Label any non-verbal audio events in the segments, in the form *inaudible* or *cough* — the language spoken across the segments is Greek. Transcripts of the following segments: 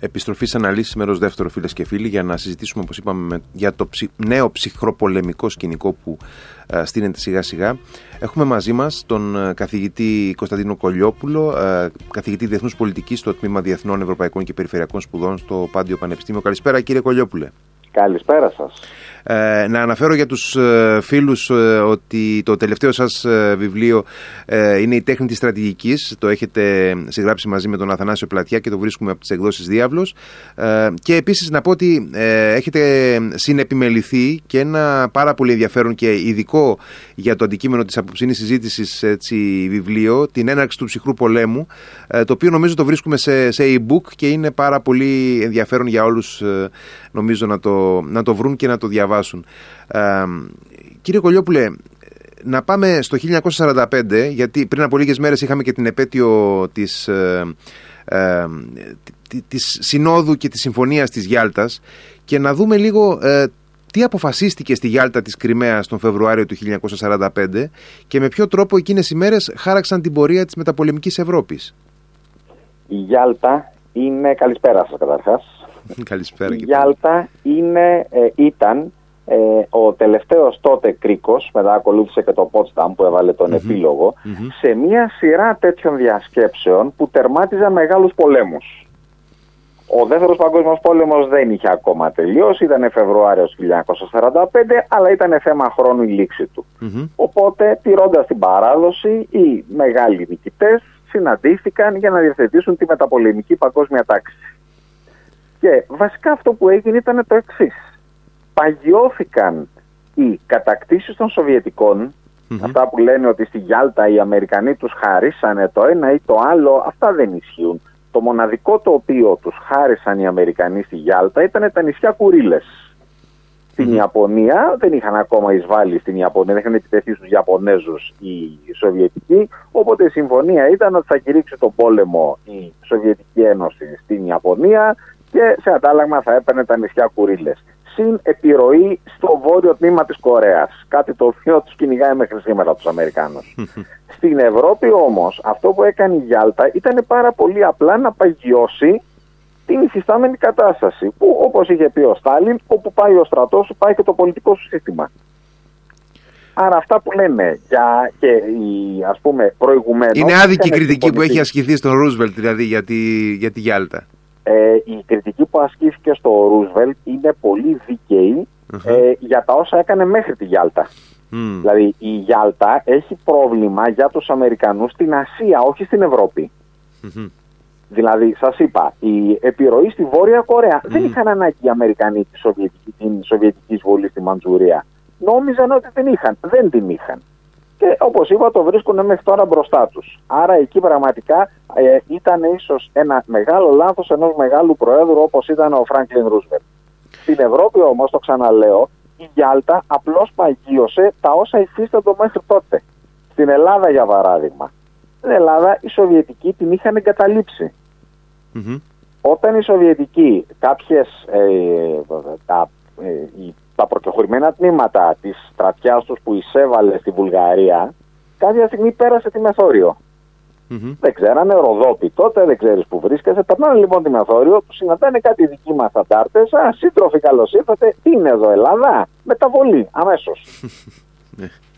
Επιστροφή σε αναλύσεις μέρος δεύτερο, φίλες και φίλοι, για να συζητήσουμε, όπως είπαμε, για το νέο ψυχροπολεμικό σκηνικό που ε, στείνεται σιγά σιγά. Έχουμε μαζί μας τον ε, καθηγητή Κωνσταντίνο Κολιόπουλο, ε, καθηγητή Διεθνούς Πολιτικής στο Τμήμα Διεθνών Ευρωπαϊκών και Περιφερειακών Σπουδών στο Πάντιο Πανεπιστήμιο. Καλησπέρα, κύριε Κολιόπουλε. Καλησπέρα σας. Ε, να αναφέρω για τους ε, φίλους ε, ότι το τελευταίο σας βιβλίο είναι «Η τέχνη της στρατηγικής». Το έχετε συγγράψει μαζί με τον Αθανάσιο Πλατιά και το βρίσκουμε από τις εκδόσεις Διάβλος. Και επίσης να πω ότι έχετε συνεπιμεληθεί και ένα πάρα πολύ ενδιαφέρον και ειδικό για το αντικείμενο της απόψινής συζήτησης έτσι, βιβλίο, την έναρξη του ψυχρού πολέμου, το οποίο νομίζω το βρίσκουμε σε, σε e-book και είναι πάρα πολύ ενδιαφέρον για όλους νομίζω να το, να το βρουν και να το διαβάσουν. Ε, κύριε Κολιόπουλε, να πάμε στο 1945, γιατί πριν από λίγες μέρες είχαμε και την επέτειο της, ε, ε, της Συνόδου και της Συμφωνίας της Γιάλτας και να δούμε λίγο ε, τι αποφασίστηκε στη Γιάλτα της Κρυμαίας τον Φεβρουάριο του 1945 και με ποιο τρόπο εκείνες οι μέρες χάραξαν την πορεία της μεταπολεμικής Ευρώπης. Η Γιάλτα είναι, καλησπέρα σας καταρχάς, *laughs* Καλησπέρα. Η Γιάλτα είναι, ε, ήταν ε, ο τελευταίος τότε κρίκος, μετά ακολούθησε και το Πότσταμ που έβαλε τον επιλογο σε μια σειρά τέτοιων διασκέψεων που τερμάτιζαν μεγάλους πολέμους. Ο δεύτερος παγκόσμιος πόλεμος δεν είχε ακόμα τελειώσει, ήταν Φεβρουάριος 1945, αλλά ήταν θέμα χρόνου η λήξη του. Οπότε, τηρώντας την παράδοση, οι μεγάλοι νικητές συναντήθηκαν για να διευθετήσουν τη μεταπολεμική παγκόσμια τάξη. Και βασικά αυτό που έγινε ήταν το εξής. Παγιώθηκαν οι κατακτήσεις των σοβιετικων αυτά που λένε ότι στη Γιάλτα οι Αμερικανοί τους χαρίσανε το ένα ή το άλλο, αυτά δεν ισχύουν. Το μοναδικό το οποίο τους χάρισαν οι Αμερικανοί στη Γιάλτα ήταν τα νησιά Κουρίλες. Στην Ιαπωνία δεν είχαν ακόμα εισβάλει στην Ιαπωνία, δεν είχαν επιτεθεί στους Ιαπωνέζους οι Σοβιετικοί, οπότε η συμφωνία ήταν ότι θα κηρύξει το πόλεμο η Σοβιετική Ένωση στην Ιαπωνία, και σε αντάλλαγμα θα έπαιρνε τα νησιά Κουρίλες. Συν επιρροή στο βόρειο τμήμα της Κορέας. Κάτι το οποίο τους κυνηγάει μέχρι σήμερα τους Αμερικάνους. *laughs* Στην Ευρώπη όμως, αυτό που έκανε η Γιάλτα ήταν πάρα πολύ απλά να παγιώσει την υφιστάμενη κατάσταση. Που όπως είχε πει ο Στάλιν, όπου πάει ο στρατός σου, πάει και το πολιτικό σου σύστημα. Άρα αυτά που λέμε για και η, ας πούμε προηγουμένως... Είναι άδικη η κριτική που έχει ασκηθεί στον Ρούσβελτ δηλαδή για τη, για τη Γιάλτα ε, η κριτική που ασκήθηκε στο Ρούσβελτ είναι πολύ ε, για τα όσα έκανε μέχρι τη Γιάλτα. Δηλαδή η Γιάλτα έχει πρόβλημα για τους Αμερικανούς στην Ασία, όχι στην ευρωπη Δηλαδή, σας είπα, η επιρροή στη Βόρεια δεν είχαν ανάγκη οι Αμερικανοί τη Σοβιετική, την Σοβιετική εισβολή στη Μαντζουρία. Νόμιζαν ότι την είχαν. Δεν την είχαν και όπως είπα το βρίσκουν μέχρι τώρα μπροστά τους. Άρα εκεί πραγματικά ε, ήταν ίσως ένα μεγάλο λάθος ενός μεγάλου προέδρου όπως ήταν ο Φράγκλιν Ρούσβελ. Στην Ευρώπη όμως, το ξαναλέω, η Γιάλτα απλώς παγίωσε τα όσα υφίστανται μέχρι τότε. Στην Ελλάδα για παράδειγμα. Στην Ελλάδα οι Σοβιετικοί την είχαν Όταν οι Σοβιετικοί κάποιες, ε, τα, ε, τα προκεχωρημένα τμήματα της στρατιάς τους που εισέβαλε στη Βουλγαρία, κάποια στιγμή πέρασε τη μεθόριο. Mm-hmm. Δεν ξέρανε, Ροδόπη τότε, δεν ξέρεις που βρίσκεσαι. Περνάνε λοιπόν τη μεθόριο, τους συναντάνε κάτι δικοί μας αντάρτες. Α, σύντροφοι, καλώς ήρθατε. Τι είναι εδώ, Ελλάδα. Μεταβολή, αμέσως. *laughs*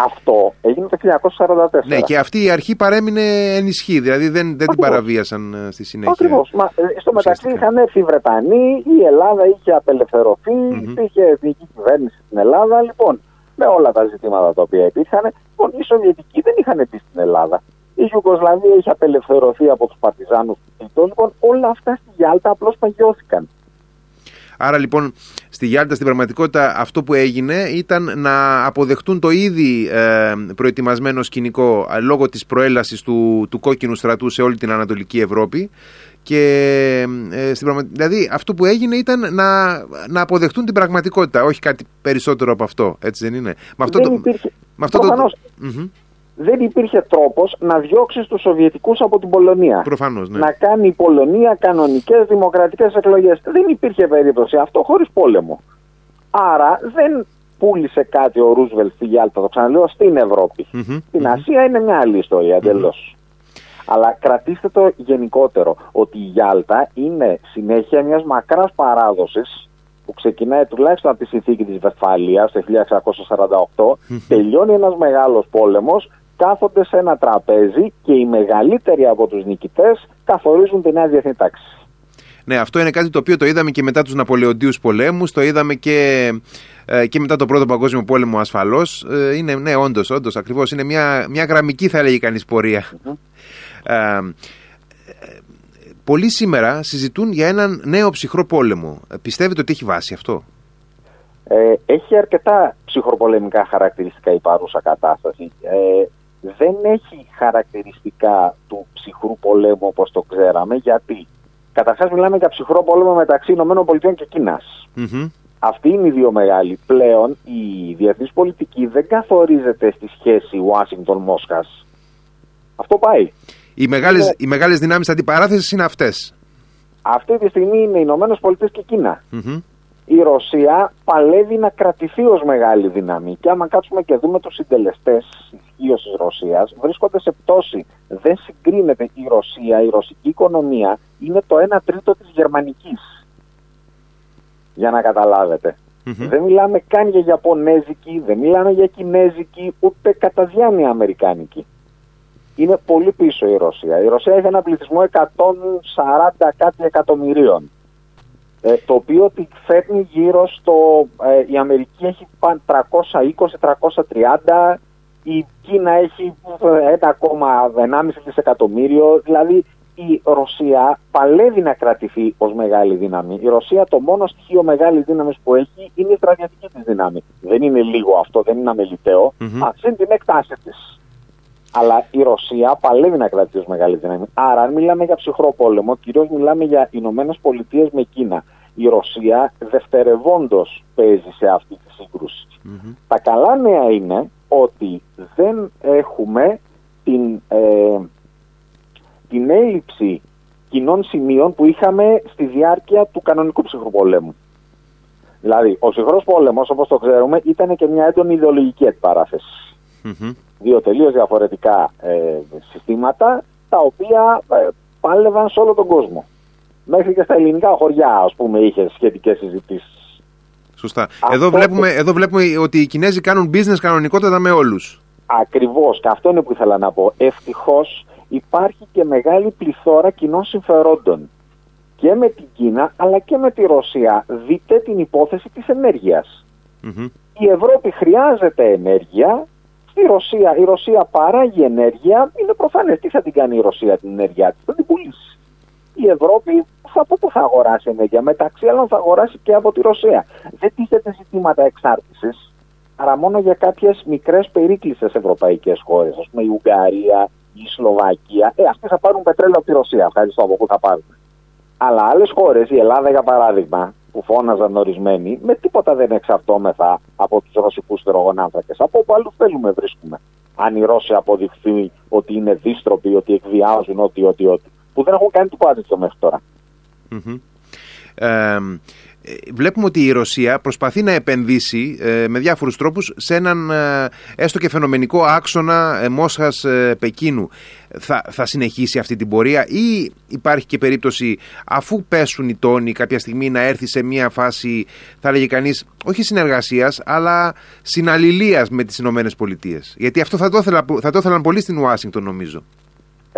Ναι. Αυτό έγινε το 1944. Ναι, και αυτή η αρχή παρέμεινε ενισχύ, δηλαδή δεν, δεν την παραβίασαν ε, στη συνέχεια. Ακριβώς. Ε, στο μεταξύ είχαν έρθει οι Βρετανοί, η Ελλάδα είχε απελευθερωθεί, mm-hmm. υπήρχε εθνική κυβέρνηση στην Ελλάδα. Λοιπόν, με όλα τα ζητήματα τα οποία υπήρχαν, λοιπόν, οι Σοβιετικοί δεν είχαν μπει στην Ελλάδα. Η Ιουγκοσλαβία είχε απελευθερωθεί από τους Παρτιζάνους του Λοιπόν, όλα αυτά στη Γιάλτα απλώς παγιώθηκαν. Άρα λοιπόν στη Γιάλτα στην πραγματικότητα αυτό που έγινε ήταν να αποδεχτούν το ήδη ε, προετοιμασμένο σκηνικό ε, λόγω της προέλασης του, του κόκκινου στρατού σε όλη την Ανατολική Ευρώπη και ε, στην δηλαδή αυτό που έγινε ήταν να, να αποδεχτούν την πραγματικότητα, όχι κάτι περισσότερο από αυτό, έτσι δεν είναι. Με αυτό δεν το, υπήρχε. Με αυτό το δεν υπήρχε τρόπος να διώξει τους Σοβιετικούς από την Πολωνία. Προφανώς, ναι. Να κάνει η Πολωνία κανονικές δημοκρατικές εκλογές. Δεν υπήρχε περίπτωση αυτό χωρίς πόλεμο. Άρα δεν πούλησε κάτι ο Ρούσβελτ στη Γιάλτα, το ξαναλέω, στην Ευρωπη Στην Ασία είναι μια άλλη ιστορία εντελώς. Αλλά κρατήστε το γενικότερο, ότι η Γιάλτα είναι συνέχεια μιας μακράς παράδοσης που ξεκινάει τουλάχιστον από τη συνθήκη της Βεσφαλίας το 1648, τελειώνει ένας μεγάλος πόλεμος, κάθονται σε ένα τραπέζι και οι μεγαλύτεροι από τους νικητές καθορίζουν τη νέα διεθνή τάξη. Ναι, αυτό είναι κάτι το οποίο το είδαμε και μετά τους Ναπολεοντίους πολέμους, το είδαμε και, ε, και μετά το Πρώτο Παγκόσμιο Πόλεμο ασφαλώς. Ε, είναι, ναι, όντως, όντως, ακριβώς. Είναι μια, μια γραμμική θα έλεγε κανείς πορεία. Ε, πολλοί σήμερα συζητούν για έναν νέο ψυχρό πόλεμο. Πιστεύετε ότι έχει βάση αυτό; Ε, έχει αρκετά ψυχροπολεμικά χαρακτηριστικά η παρούσα κατάσταση. Ε, δεν έχει χαρακτηριστικά του ψυχρού πολέμου όπως το ξέραμε γιατί καταρχάς μιλάμε για ψυχρό πόλεμο μεταξύ ΗΠΑ και κινας mm Αυτή είναι οι δύο μεγάλοι. Πλέον η διεθνής πολιτική δεν καθορίζεται στη σχέση Ουάσιγκτον-Μόσχας. Αυτό πάει. Οι μεγάλες, είναι... οι μεγάλες δυνάμεις αντιπαράθεσης είναι αυτές. Αυτή τη στιγμή είναι οι Ηνωμένες Πολιτείες και Κίνα η Ρωσία παλεύει να κρατηθεί ως μεγάλη δύναμη. Και άμα κάτσουμε και δούμε τους συντελεστές ισχύω της Ρωσίας, βρίσκονται σε πτώση. Δεν συγκρίνεται η Ρωσία, η ρωσική οικονομία είναι το 1 τρίτο της γερμανικής. Για να καταλαβετε Δεν μιλάμε καν για Ιαπωνέζικη, δεν μιλάμε για Κινέζικη, ούτε κατά διάνοια Αμερικάνικη. Είναι πολύ πίσω η Ρωσία. Η Ρωσία έχει ένα πληθυσμό 140 κάτι εκατομμυρίων. Ε, το οποίο τη φέρνει γύρω στο... Ε, η Αμερική έχει 320-330, η Κίνα έχει 1,1 δισεκατομμύριο, δηλαδή η Ρωσία παλεύει να κρατηθεί ως μεγάλη δύναμη. Η Ρωσία το μόνο στοιχείο μεγάλης δύναμης που έχει είναι η στρατιωτική της δύναμη. Δεν είναι λίγο αυτό, δεν είναι αμεληταίο. Mm-hmm. Αυτή είναι την εκτάση της. Αλλά η Ρωσία παλεύει να κρατήσει ως μεγάλη δύναμη. Άρα, αν μιλάμε για ψυχρό πόλεμο, κυρίως μιλάμε για Ηνωμένες Πολιτείες με Κίνα. Η Ρωσία δευτερευόντως παίζει σε αυτή τη συγκρουση Τα καλά νέα είναι ότι δεν έχουμε την, ε, την έλλειψη κοινών σημείων που είχαμε στη διάρκεια του κανονικού ψυχροπολέμου. Δηλαδή, ο ψυχρός πόλεμος, όπως το ξέρουμε, ήταν και μια έντονη ιδεολογική Δύο τελείως διαφορετικά ε, συστήματα, τα οποία ε, πάλευαν σε όλο τον κόσμο μέχρι και στα ελληνικά χωριά, ας πούμε, είχε σχετικές συζητήσεις. Σωστά. Εδώ, βλέπουμε, εδώ βλέπουμε ότι οι Κινέζοι κάνουν business κανονικότατα με όλους. Ακριβώς. Και αυτό είναι που ήθελα να πω. Ευτυχώς υπάρχει και μεγάλη πληθώρα κοινών συμφερόντων και με την Κίνα αλλά και με τη Ρωσία. Δείτε την υπόθεση της ενέργειας. Η Ευρώπη χρειάζεται ενέργεια, στη Ρωσία, η Ρωσία παράγει ενέργεια, είναι προφανές τι θα την κάνει η Ρωσία την ενέργειά της, θα την πουλήσει. Η Ευρώπη από πού θα αγοράσει ενέργεια. Μεταξύ άλλων θα αγοράσει και από τη Ρωσία. Δεν τίθεται ζητήματα εξάρτησης, αλλά μόνο για κάποιες μικρές περίκλεισες ευρωπαϊκές χώρες. Α πούμε η Ουγγαρία, η Σλοβακία. Ε, αυτέ θα πάρουν πετρέλαιο από τη Ρωσία. Ευχαριστώ από πού θα πάρουν. Αλλά άλλες χώρες, η Ελλάδα για παράδειγμα, που φώναζαν ορισμένοι, με τίποτα δεν εξαρτώμεθα από τους ρωσικούς τερογονάνθρακε. Από όπου αλλού θέλουμε βρίσκουμε. Αν οι Ρώσοι αποδειχθεί ότι είναι δίστροποι, ότι εκβιάζουν, ότι, ότι, ότι. Που δεν έχουν κάνει το άδικο μέχρι τώρα. Ε, βλέπουμε ότι η Ρωσία προσπαθεί να επενδύσει ε, με διάφορους τρόπους σε έναν ε, έστω και φαινομενικό άξονα ε, Μόσχας Πεκίνου. Θα, θα συνεχίσει αυτή την πορεία ή υπάρχει και περίπτωση αφού πέσουν οι τόνοι κάποια στιγμή να έρθει σε μια φάση θα λέγει κανείς όχι συνεργασίας αλλά συναλληλίας με τις Ηνωμένες Πολιτείες. Γιατί αυτό θα το, θα το ήθελαν πολύ στην Ουάσιγκτον νομίζω.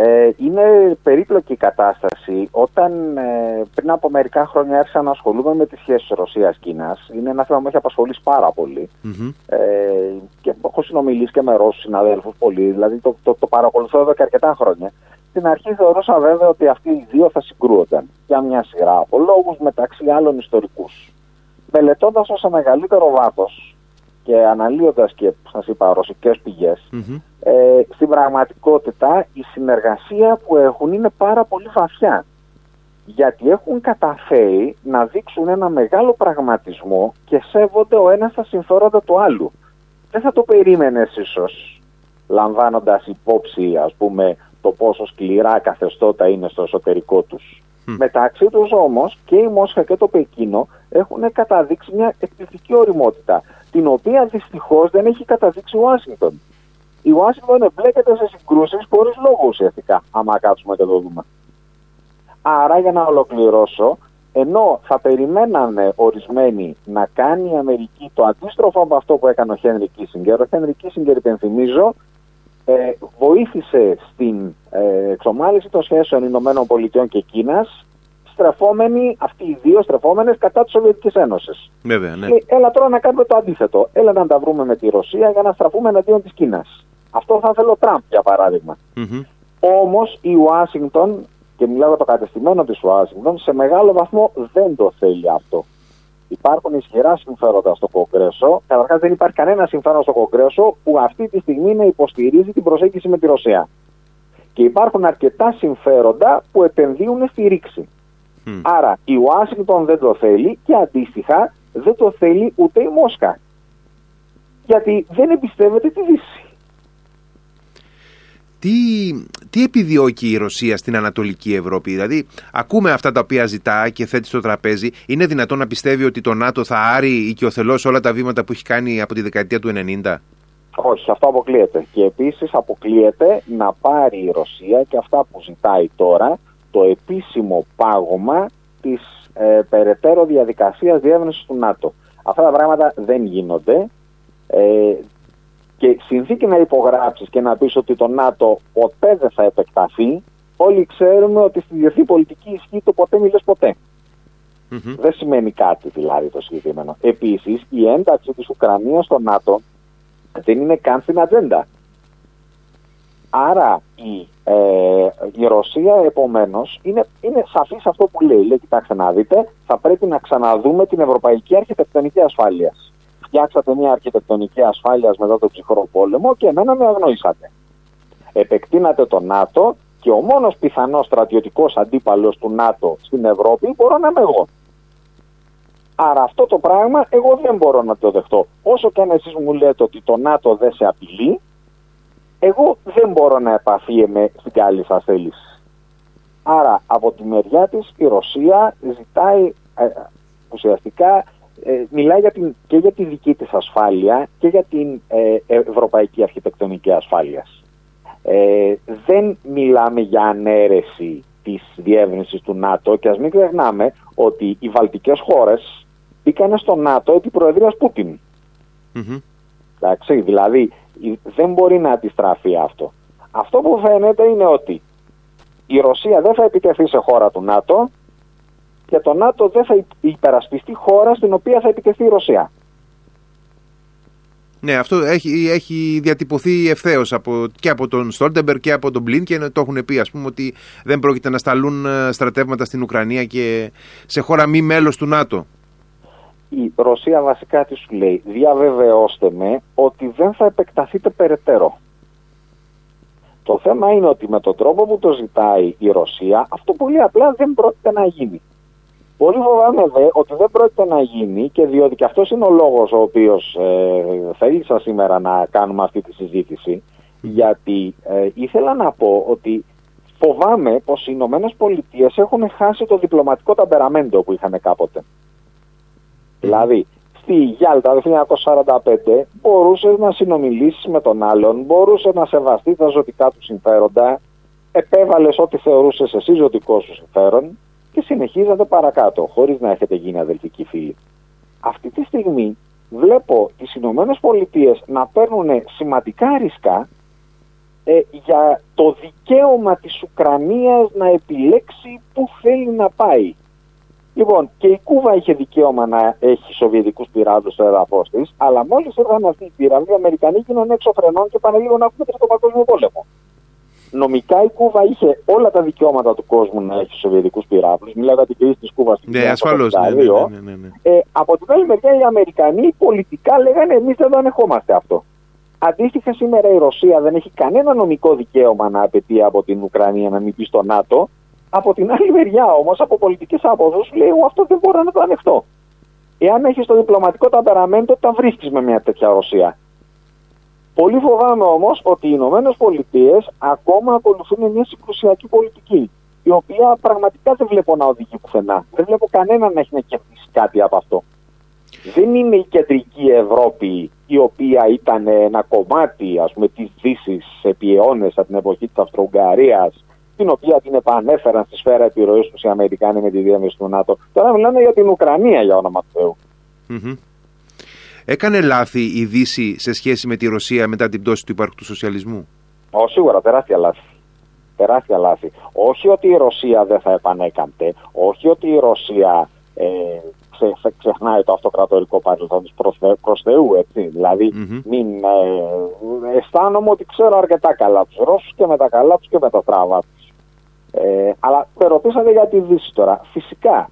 Ε, είναι περίπλοκη η κατάσταση. Όταν ε, πριν από μερικά χρόνια άρχισα να ασχολούμαι με τις σχέσεις Ρωσίας-Κίνας, είναι ένα θέμα που με έχει απασχολήσει πάρα Ε, και έχω συνομιλήσει και με Ρώσους συναδέλφους πολύ, δηλαδή το, το, το παρακολουθώ εδώ και αρκετά χρόνια. Στην αρχή θεωρούσα βέβαια ότι αυτοί οι δύο θα συγκρούονταν για μια σειρά από λόγους μεταξύ άλλων ιστορικούς. Μελετώντας όσο μεγαλύτερο βάθος και αναλύοντας και, σας είπα, ρωσικές ε, στην πραγματικότητα η συνεργασία που έχουν είναι πάρα πολύ βαθιά. Γιατί έχουν καταφέρει να δείξουν ένα μεγάλο πραγματισμό και σέβονται ο ένας τα συμφέροντα του άλλου. Δεν θα το περίμενες ίσως, λαμβάνοντας υπόψη ας πούμε το πόσο σκληρά καθεστώτα είναι στο εσωτερικό τους. Μεταξύ τους όμως και η Μόσχα και το Πεκίνο έχουν καταδείξει μια εκπληκτική οριμότητα, την οποία δυστυχώς δεν έχει καταδείξει ο Ουάσιγκτον. η Ουάσιγκτον εμπλέκεται σε συγκρούσεις χωρίς λόγο ουσιαστικά, άμα κάτσουμε και το δούμε. Άρα, για να ολοκληρώσω, ενώ θα περιμένανε ορισμένοι να κάνει η Αμερική το αντίστροφο από αυτό που έκανε ο Χένρι Κίσιγκερ, ο Χένρι Κίσιγκερ, υπενθυμίζω, ε, βοήθησε στην ε, εξομάλυση των σχέσεων Ηνωμένων Πολιτειών και Κίνας στρεφόμενοι, αυτοί οι δύο στρεφόμενες κατά της Σοβιετικής Ένωσης. Βέβαια, ναι. έλα τώρα να κάνουμε το αντίθετο. Έλα να τα βρούμε με τη Ρωσία για να στραφούμε εναντίον της Κίνας. Αυτό θα θέλω Τραμπ, για παράδειγμα. Mm-hmm. Όμως η Ουάσιγκτον, και μιλάω για το κατεστημένο της Ουάσιγκτον, σε μεγάλο βαθμό δεν το θέλει αυτό. Υπάρχουν ισχυρά συμφέροντα στο Κογκρέσο. Καταρχάς, δεν υπάρχει κανένα συμφέρον στο Κογκρέσο που αυτή τη στιγμή να υποστηρίζει την προσέγγιση με τη Ρωσία. Και υπάρχουν αρκετά συμφέροντα που επενδύουν στη ρήξη. Άρα η Ουάσιγκτον δεν το θέλει και αντίστοιχα δεν το θέλει ούτε η Μόσχα. Γιατί δεν εμπιστεύεται τη Δύση. Τι, τι επιδιώκει η Ρωσία στην Ανατολική Ευρώπη, δηλαδή ακούμε αυτά τα οποία ζητά και θέτει στο τραπέζι. Είναι δυνατόν να πιστεύει ότι το ΝΑΤΟ θα άρει οικειοθελώς όλα τα βήματα που έχει κάνει από τη δεκαετία του 90. Όχι, αυτό αποκλείεται. Και επίσης αποκλείεται να πάρει η Ρωσία και αυτά που ζητάει τώρα το επίσημο πάγωμα της ε, περαιτέρω διαδικασίας διεύρυνσης του ΝΑΤΟ. Αυτά τα πράγματα δεν γίνονται ε, και συνθήκη να υπογράψεις και να πεις ότι το ΝΑΤΟ ποτέ δεν θα επεκταθεί όλοι ξέρουμε ότι στη διεθνή πολιτική ισχύει το ποτέ μιλες ποτέ. Δεν σημαίνει κάτι δηλαδή το συγκεκριμένο. Επίσης η ένταξη της Ουκρανίας στο ΝΑΤΟ δεν είναι καν στην ατζέντα. Άρα η, ε, η Ρωσία επομένως είναι, είναι σαφής αυτό που λέει. Λέει, κοιτάξτε να δείτε, θα πρέπει να ξαναδούμε την ευρωπαϊκή αρχιτεκτονική ασφάλειας. Φτιάξατε μια αρχιτεκτονική ασφάλειας μετά τον ψυχρό πόλεμο και εμένα με αγνοήσατε. Επεκτείνατε το ΝΑΤΟ και ο μόνος πιθανός στρατιωτικός αντίπαλος του ΝΑΤΟ στην Ευρώπη μπορώ να είμαι εγώ. Άρα αυτό το πράγμα εγώ δεν μπορώ να το δεχτώ. Όσο και αν εσείς μου λέτε ότι το ΝΑΤΟ δεν σε απειλεί, εγώ δεν μπορώ να επαφίεμαι στην καλή σας θέληση. Άρα από τη μεριά της η Ρωσία ζητάει ε, ουσιαστικά ε, μιλάει για την, και για τη δική της ασφάλεια και για την ε, ευρωπαϊκή αρχιτεκτονική ασφάλεια. Ε, δεν μιλάμε για ανέρεση της διεύρυνσης του ΝΑΤΟ και ας μην ξεχνάμε ότι οι βαλτικές χώρες μπήκαν στο ΝΑΤΟ επί προεδρίας Πούτιν. Εντάξει, δηλαδή δεν μπορεί να αντιστραφεί αυτό. Αυτό που φαίνεται είναι ότι η Ρωσία δεν θα επιτεθεί σε χώρα του ΝΑΤΟ και το ΝΑΤΟ δεν θα υπερασπιστεί χώρα στην οποία θα επιτεθεί η Ρωσία. Ναι, αυτό έχει, έχει διατυπωθεί ευθέως και από τον Στόλτεμπερ και από τον Μπλίν και το έχουν πει, ας πούμε, ότι δεν πρόκειται να σταλούν ε, στρατεύματα στην Ουκρανία και σε χώρα μη μέλος του ΝΑΤΟ η Ρωσία βασικά τι σου λέει, διαβεβαιώστε με ότι δεν θα επεκταθείτε περαιτέρω. Το θέμα είναι ότι με τον τρόπο που το ζητάει η Ρωσία, αυτό πολύ απλά δεν πρόκειται να γίνει. Πολύ φοβάμαι δε ότι δεν πρόκειται να γίνει και διότι και αυτός είναι ο λόγος ο οποίος ε, θέλησα σήμερα να κάνουμε αυτή τη συζήτηση, γιατί ε, ήθελα να πω ότι φοβάμαι πως οι Ηνωμένες Πολιτείες έχουν χάσει το διπλωματικό ταμπεραμέντο που είχαν κάποτε. Δηλαδή, στη Γιάλτα το 1945 μπορούσες να συνομιλήσεις με τον άλλον, μπορούσε να σεβαστεί τα ζωτικά του συμφέροντα, επέβαλες ό,τι θεωρούσες εσύ ζωτικό σου συμφέρον και συνεχίζατε παρακάτω, χωρίς να έχετε γίνει αδελφικοί φίλοι. Αυτή τη στιγμή βλέπω τις Ηνωμένες Πολιτείες να παίρνουν σημαντικά ρισκά ε, για το δικαίωμα της Ουκρανίας να επιλέξει πού θέλει να πάει. Λοιπόν, και η Κούβα είχε δικαίωμα να έχει σοβιετικούς πυράβλους στο έδαφος της, αλλά μόλις ήρθαν αυτοί οι πυράβλοι, οι Αμερικανοί γίνανε έξω φρενών και πάνε λίγο να έχουμε τρίτο παγκόσμιο πόλεμο. Νομικά η Κούβα είχε όλα τα δικαιώματα του κόσμου να έχει σοβιετικούς πυράβλους. Μιλάω για την κρίση της Κούβας στην ναι, ασφαλώς. Ναι, ναι, ναι, ναι, ναι. ε, από την άλλη μεριά, οι Αμερικανοί πολιτικά λέγανε εμείς δεν το ανεχόμαστε αυτό. Αντίστοιχα, σήμερα η Ρωσία δεν έχει κανένα νομικό δικαίωμα να απαιτεί από την Ουκρανία να μην πει στο ΝΑΤΟ από την άλλη μεριά όμως, από πολιτικής άποψης, λέει: Εγώ αυτό δεν μπορώ να το ανεχτώ. Εάν έχεις το διπλωματικό ταμπεραμέντο, τα βρίσκεις με μια τέτοια Ρωσία. Πολύ φοβάμαι όμως ότι οι Ηνωμένες Πολιτείες ακόμα ακολουθούν μια συγκρουσιακή πολιτική, η οποία πραγματικά δεν βλέπω να οδηγεί πουθενά. Δεν βλέπω κανέναν να έχει να κερδίσει κάτι από αυτό. Δεν είναι η κεντρική Ευρώπη η οποία ήταν ένα κομμάτι ας πούμε της Δύσης επί αιώνες από την εποχή της Αυστρο-Ουγγαρίας την οποία την επανέφεραν στη σφαίρα επιρροής τους οι Αμερικάνοι με τη διέμεση του ΝΑΤΟ. Τώρα μιλάνε για την Ουκρανία για όνομα του Θεού. Έκανε λάθη η Δύση σε σχέση με τη Ρωσία μετά την πτώση του υπαρκτού σοσιαλισμού; Ω, σίγουρα, τεράστια λάθη. Τεράστια λάθη. Όχι ότι η Ρωσία δεν θα επανέκαμπτε, όχι ότι η Ρωσία ε, ξε, ξεχνάει το αυτοκρατορικό παρελθόν της προς Θεού, έτσι. δηλαδη μην ε, αισθάνομαι ότι ξέρω αρκετά καλά τους Ρώσους και με τα καλά τους και με τα στραβά τους. Ε, αλλά με ρωτήσατε για τη Δύση τώρα. Φυσικά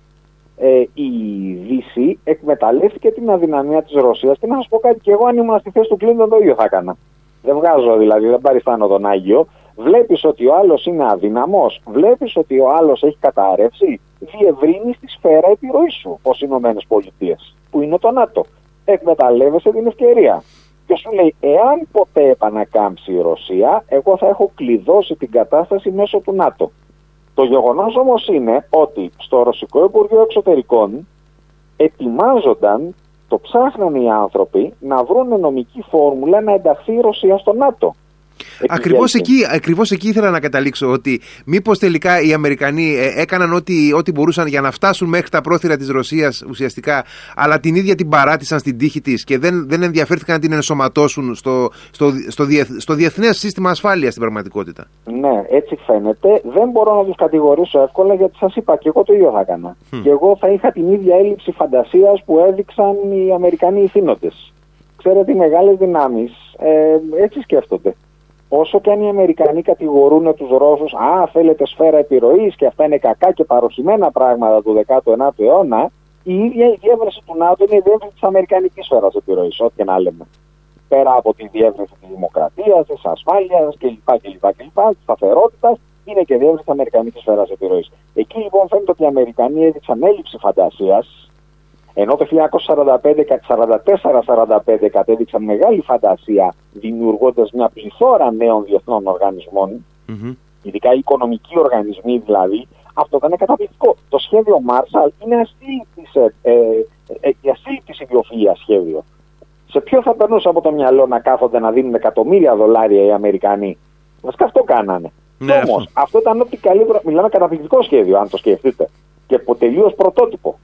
ε, η Δύση εκμεταλλεύτηκε την αδυναμία της Ρωσίας και να σας πω κάτι και εγώ αν ήμουν στη θέση του Κλίντον το ίδιο θα έκανα. Δεν βγάζω δηλαδή, δεν παριστάνω τον Άγιο. Βλέπεις ότι ο άλλος είναι αδυναμός, βλέπεις ότι ο άλλος έχει καταρρεύσει, διευρύνεις τη σφαίρα επιρροής σου ως Ηνωμένες Πολιτείες, που είναι το ΝΑΤΟ. Εκμεταλλεύεσαι την ευκαιρία. Και σου λέει, εάν ποτέ επανακάμψει η Ρωσία, εγώ θα έχω κλειδώσει την κατάσταση μέσω του ΝΑΤΟ. Το γεγονός όμως είναι ότι στο Ρωσικό Υπουργείο Εξωτερικών ετοιμάζονταν, το ψάχναν οι άνθρωποι να βρουν νομική φόρμουλα να ενταχθεί η Ρωσία στο ΝΑΤΟ. Ακριβώς εκεί, ακριβώς εκεί ήθελα να καταλήξω ότι μήπως τελικά οι Αμερικανοί ε, έκαναν ό,τι, ό,τι μπορούσαν για να φτάσουν μέχρι τα πρόθυρα της Ρωσίας ουσιαστικά, αλλά την ίδια την παράτησαν στην τύχη της και δεν, δεν ενδιαφέρθηκαν να την ενσωματώσουν στο, στο, στο, διεθ, στο διεθνές σύστημα ασφάλειας στην πραγματικότητα. Ναι, έτσι φαίνεται. Δεν μπορώ να τους κατηγορήσω εύκολα γιατί σας είπα και εγώ το ίδιο θα έκανα. Και εγώ θα είχα την ίδια έλλειψη φαντασίας που έδειξαν οι Αμερικανοί ηθήνοντες. Ξέρετε, οι μεγάλες δυνάμεις ε, έτσι σκέφτονται όσο και αν οι Αμερικανοί κατηγορούν τους Ρώσους, Α, θέλετε σφαίρα επιρροής και αυτά είναι κακά και παροχημένα πράγματα του 19ου αιώνα, η ίδια η διεύρυνση του ΝΑΤΟ είναι η διεύρυνση της Αμερικανικής σφαίρας επιρροής, ό,τι και να λέμε. Πέρα από τη διεύρυνση της δημοκρατίας, της ασφάλειας κλπ. κλπ, κλπ της σταθερότητας, είναι και διεύρυνση της Αμερικανικής σφαίρας επιρροής. Εκεί λοιπόν φαίνεται ότι οι Αμερικανοί έδειξαν έλλειψη φαντασίας ενώ το 1944-45 κατέδειξαν μεγάλη φαντασία δημιουργώντας μια πληθώρα νέων διεθνών ειδικά οι οικονομικοί οργανισμοί δηλαδή, αυτό ήταν καταπληκτικό. Το σχέδιο Marshall είναι ασύλληπτης ε, ε, ε σχέδιο. Σε ποιο θα περνούσε από το μυαλό να κάθονται να δίνουν εκατομμύρια δολάρια οι Αμερικανοί; Βασικά αυτό κάνανε. Ναι, Όμως, αυτό. αυτό ήταν ό,τι καλύτερο. Μιλάμε καταπληκτικό σχέδιο, αν το σκεφτείτε. Και τελείως πρωτότυπο.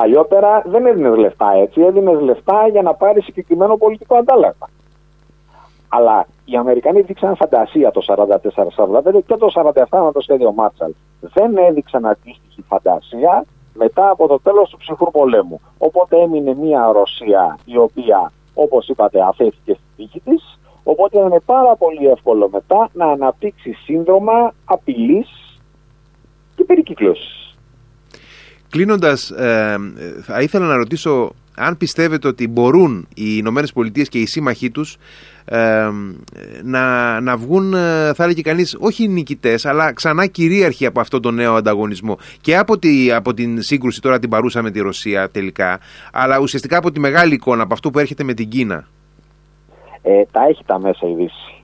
Παλιότερα δεν έδινες λεφτά έτσι, έδινες λεφτά για να πάρεις συγκεκριμένο πολιτικό αντάλλαγμα. Αλλά οι Αμερικανοί δείξαν φαντασία το 44-45 και το 47 με το σχέδιο Μάρσαλ. Δεν έδειξαν αντίστοιχη φαντασία μετά από το τέλος του ψυχρού πολέμου. Οπότε έμεινε μια Ρωσία η οποία όπως είπατε αφέθηκε στη τύχη της, οπότε είναι πάρα πολύ εύκολο μετά να αναπτύξει σύνδρομα απειλής και περικύκλωσης. Κλείνοντας, ε, θα ήθελα να ρωτήσω αν πιστεύετε ότι μπορούν οι Ηνωμένες Πολιτείες και οι σύμμαχοί τους ε, να, να βγουν, ε, θα έλεγε κανείς, όχι νικητές, αλλά ξανά κυρίαρχοι από αυτόν τον νέο ανταγωνισμό. Και από, τη, από την σύγκρουση τώρα την παρούσα με τη Ρωσία τελικά, αλλά ουσιαστικά από τη μεγάλη εικόνα, από αυτό που έρχεται με την Κίνα. Ε, τα έχει τα μέσα η Δύση.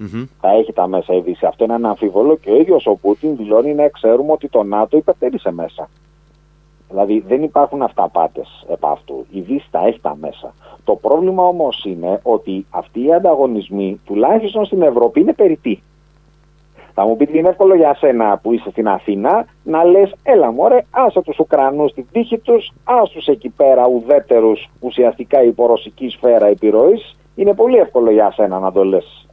Mm-hmm. Θα έχει τα μέσα η Δύση. Αυτό είναι ένα αμφίβολο και ο ίδιος ο Πούτιν δηλώνει να ξέρουμε ότι το ΝΑΤΟ υπερτέλησε μέσα. Δηλαδή δεν υπάρχουν αυταπάτε επ' αυτού. Η Δύση τα έχει τα μέσα. Το πρόβλημα όμως είναι ότι αυτοί οι ανταγωνισμοί, τουλάχιστον στην Ευρώπη, είναι περιττοί. Θα μου πείτε είναι εύκολο για σένα που είσαι στην Αθήνα να λες: Έλα, μωρέ, άσε τους Ουκρανούς στην τύχη τους, άσου εκεί πέρα ουδέτερους ουσιαστικά υπορωσική σφαίρα επιρροής. Είναι πολύ εύκολο για σένα να το λες.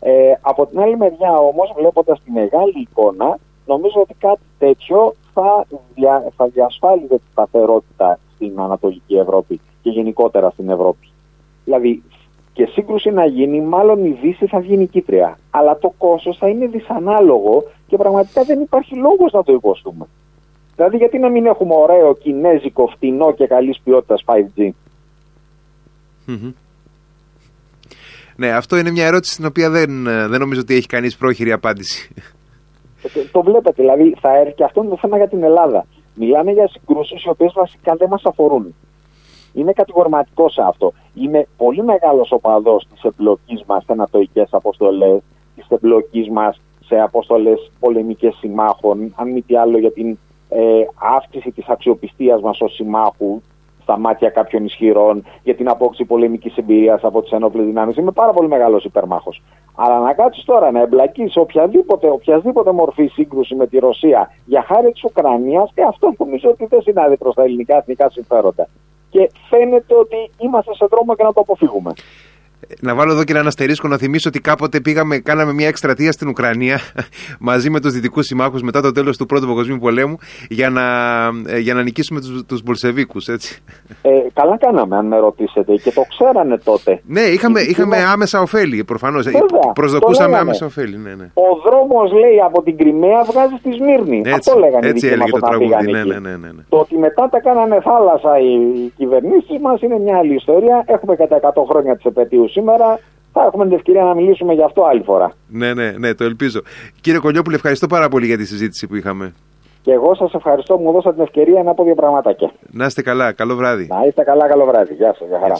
Ε, από την άλλη μεριά όμως, βλέποντας τη μεγάλη εικόνα, νομίζω ότι κάτι τέτοιο θα, δια, θα διασφάλιζε τη σταθερότητα στην Ανατολική Ευρώπη και γενικότερα στην Ευρώπη. Δηλαδή, και σύγκρουση να γίνει, μάλλον η Δύση θα βγει νικήτρια. Αλλά το κόστος θα είναι δυσανάλογο και πραγματικά δεν υπάρχει λόγος να το υποστούμε. Δηλαδή, γιατί να μην έχουμε ωραίο κινέζικο, φτηνό και καλής ποιότητας 5G. Ναι, αυτό είναι μια ερώτηση στην οποία δεν, δεν νομίζω ότι έχει κανείς πρόχειρη απάντηση. Το βλέπετε, δηλαδή θα έρθει και αυτό είναι το θέμα για την Ελλάδα. Μιλάμε για συγκρούσεις οι οποίες βασικά δεν μας αφορούν. Είναι κατηγορηματικό σε αυτό. Είμαι πολύ μεγάλος οπαδός της εμπλοκής μας σε ανατοικέ αποστολές, της εμπλοκής μας σε αποστολές πολεμικές συμμάχων, αν μη τι άλλο για την ε, αύξηση της αξιοπιστίας μας ως συμμάχου, στα μάτια κάποιων ισχυρών για την απόκτηση πολεμικής εμπειρίας από τις ενόπλες δυνάμεις. Είμαι πάρα πολύ μεγάλος υπερμάχος. Αλλά να κάτσεις τώρα να εμπλακείς σε οποιαδήποτε, οποιαδήποτε μορφή σύγκρουση με τη Ρωσία για χάρη της Ουκρανίας, και αυτό νομίζω ότι δεν συνάδει προς τα ελληνικά εθνικά συμφέροντα. Και φαίνεται ότι είμαστε σε δρόμο και να το αποφύγουμε να βάλω εδώ και ένα αστερίσκο να θυμίσω ότι κάποτε πήγαμε, κάναμε μια εκστρατεία στην Ουκρανία *laughs* μαζί με τους δυτικούς συμμάχους μετά το τέλος του Πρώτου Παγκοσμίου Πολέμου για να, ε, για να νικήσουμε τους τους Μπολσεβίκους. Ε, καλά κάναμε, αν με ρωτήσετε, και το ξέρανε τότε. Ναι, είχαμε, είχαμε άμεσα ωφέλη προφανώς. Προσδοκούσαμε άμεσα ωφέλη. Ναι, ναι. Ο δρόμος, λέει, από την Κρυμαία βγάζει στη Σμύρνη. Έτσι, Αυτό λέγανε έτσι έλεγε το τραγούδι. Ναι, ναι, ναι, ναι, ναι. Το ότι μετά τα κάνανε θάλασσα οι κυβερνήσεις μας είναι μια άλλη ιστορία. Έχουμε κατά 100 χρόνια τη επαιτίους σήμερα. Θα έχουμε την ευκαιρία να μιλήσουμε γι' αυτό άλλη φορά. Ναι, ναι, ναι, το ελπίζω. Κύριε Κολιόπουλε, ευχαριστώ πάρα πολύ για τη συζήτηση που είχαμε. Και εγώ σας ευχαριστώ που μου δώσατε την ευκαιρία να πω δύο πραγματάκια. Να είστε καλά, καλό βράδυ. Να είστε καλά, καλό βράδυ. Γεια σας, για χαρά.